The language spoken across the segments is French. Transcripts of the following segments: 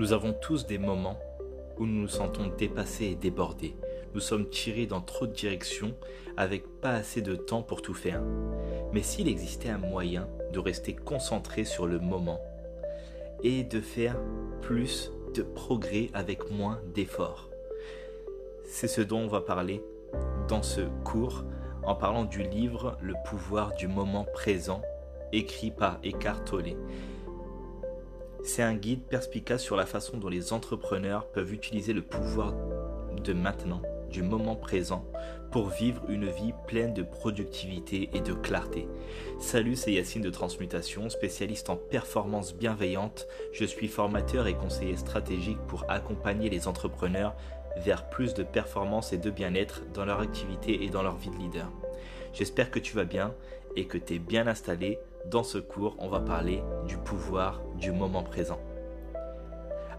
Nous avons tous des moments où nous nous sentons dépassés et débordés. Nous sommes tirés dans trop de directions avec pas assez de temps pour tout faire. Mais s'il existait un moyen de rester concentré sur le moment et de faire plus de progrès avec moins d'efforts. C'est ce dont on va parler dans ce cours en parlant du livre Le pouvoir du moment présent écrit par Eckhart Tolle. C'est un guide perspicace sur la façon dont les entrepreneurs peuvent utiliser le pouvoir de maintenant, du moment présent, pour vivre une vie pleine de productivité et de clarté. Salut, c'est Yacine de Transmutation, spécialiste en performance bienveillante. Je suis formateur et conseiller stratégique pour accompagner les entrepreneurs vers plus de performance et de bien-être dans leur activité et dans leur vie de leader. J'espère que tu vas bien et que tu es bien installé dans ce cours, on va parler du pouvoir du moment présent.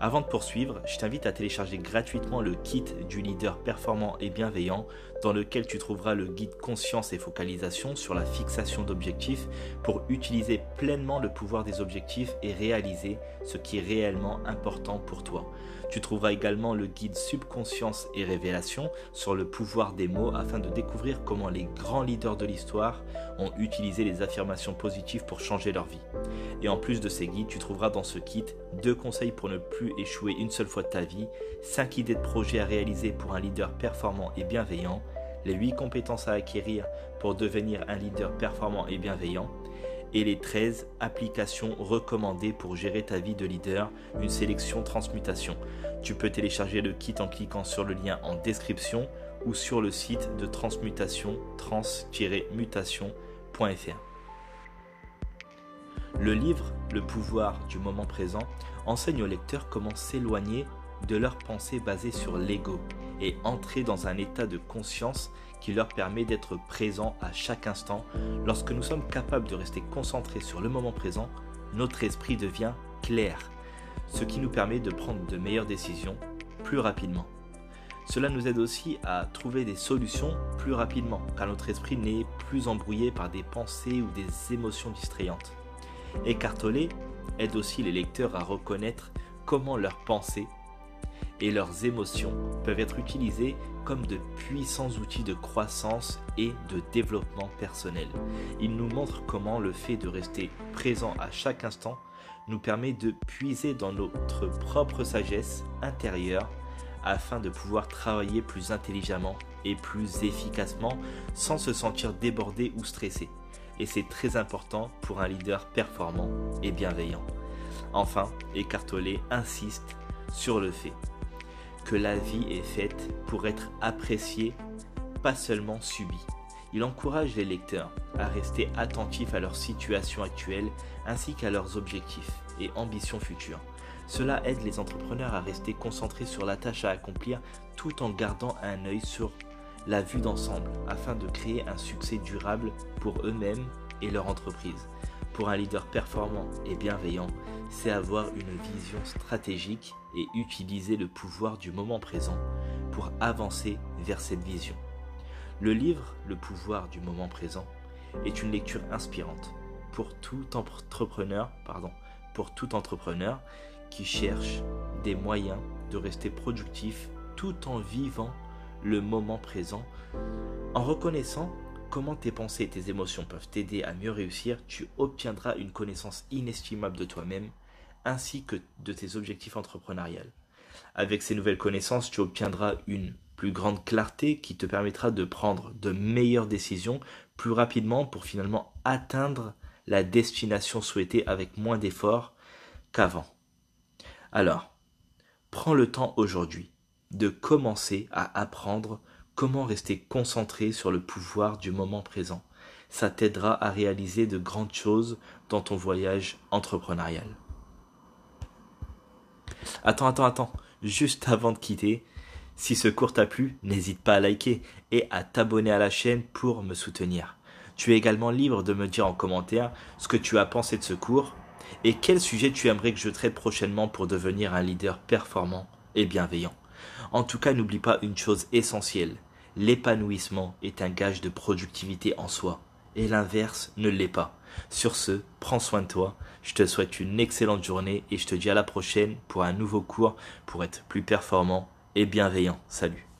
Avant de poursuivre, je t'invite à télécharger gratuitement le kit du leader performant et bienveillant dans lequel tu trouveras le guide conscience et focalisation sur la fixation d'objectifs pour utiliser pleinement le pouvoir des objectifs et réaliser ce qui est réellement important pour toi. Tu trouveras également le guide subconscience et révélation sur le pouvoir des mots afin de découvrir comment les grands leaders de l'histoire ont utilisé les affirmations positives pour changer leur vie. Et en plus de ces guides, tu trouveras dans ce kit deux conseils pour ne plus échouer une seule fois de ta vie, 5 idées de projets à réaliser pour un leader performant et bienveillant, les 8 compétences à acquérir pour devenir un leader performant et bienveillant, et les 13 applications recommandées pour gérer ta vie de leader, une sélection transmutation. Tu peux télécharger le kit en cliquant sur le lien en description ou sur le site de transmutation trans-mutation.fr. Le livre Le pouvoir du moment présent enseigne aux lecteurs comment s'éloigner de leurs pensées basées sur l'ego et entrer dans un état de conscience qui leur permet d'être présents à chaque instant. Lorsque nous sommes capables de rester concentrés sur le moment présent, notre esprit devient clair, ce qui nous permet de prendre de meilleures décisions plus rapidement. Cela nous aide aussi à trouver des solutions plus rapidement, car notre esprit n'est plus embrouillé par des pensées ou des émotions distrayantes. Eckhart Tolle aide aussi les lecteurs à reconnaître comment leurs pensées et leurs émotions peuvent être utilisées comme de puissants outils de croissance et de développement personnel. Il nous montre comment le fait de rester présent à chaque instant nous permet de puiser dans notre propre sagesse intérieure afin de pouvoir travailler plus intelligemment et plus efficacement sans se sentir débordé ou stressé. Et c'est très important pour un leader performant et bienveillant. Enfin, Eckhart Tolle insiste sur le fait que la vie est faite pour être appréciée, pas seulement subie. Il encourage les lecteurs à rester attentifs à leur situation actuelle ainsi qu'à leurs objectifs et ambitions futures. Cela aide les entrepreneurs à rester concentrés sur la tâche à accomplir tout en gardant un œil sur la vue d'ensemble afin de créer un succès durable pour eux-mêmes et leur entreprise. Pour un leader performant et bienveillant, c'est avoir une vision stratégique et utiliser le pouvoir du moment présent pour avancer vers cette vision. Le livre Le pouvoir du moment présent est une lecture inspirante pour tout entrepreneur, pardon, pour tout entrepreneur qui cherche des moyens de rester productif tout en vivant le moment présent en reconnaissant comment tes pensées et tes émotions peuvent t'aider à mieux réussir, tu obtiendras une connaissance inestimable de toi-même ainsi que de tes objectifs entrepreneuriaux. Avec ces nouvelles connaissances, tu obtiendras une plus grande clarté qui te permettra de prendre de meilleures décisions plus rapidement pour finalement atteindre la destination souhaitée avec moins d'efforts qu'avant. Alors, prends le temps aujourd'hui de commencer à apprendre Comment rester concentré sur le pouvoir du moment présent Ça t'aidera à réaliser de grandes choses dans ton voyage entrepreneurial. Attends, attends, attends. Juste avant de quitter, si ce cours t'a plu, n'hésite pas à liker et à t'abonner à la chaîne pour me soutenir. Tu es également libre de me dire en commentaire ce que tu as pensé de ce cours et quel sujet tu aimerais que je traite prochainement pour devenir un leader performant et bienveillant. En tout cas, n'oublie pas une chose essentielle l'épanouissement est un gage de productivité en soi, et l'inverse ne l'est pas. Sur ce, prends soin de toi, Je te souhaite une excellente journée et je te dis à la prochaine pour un nouveau cours pour être plus performant et bienveillant. Salut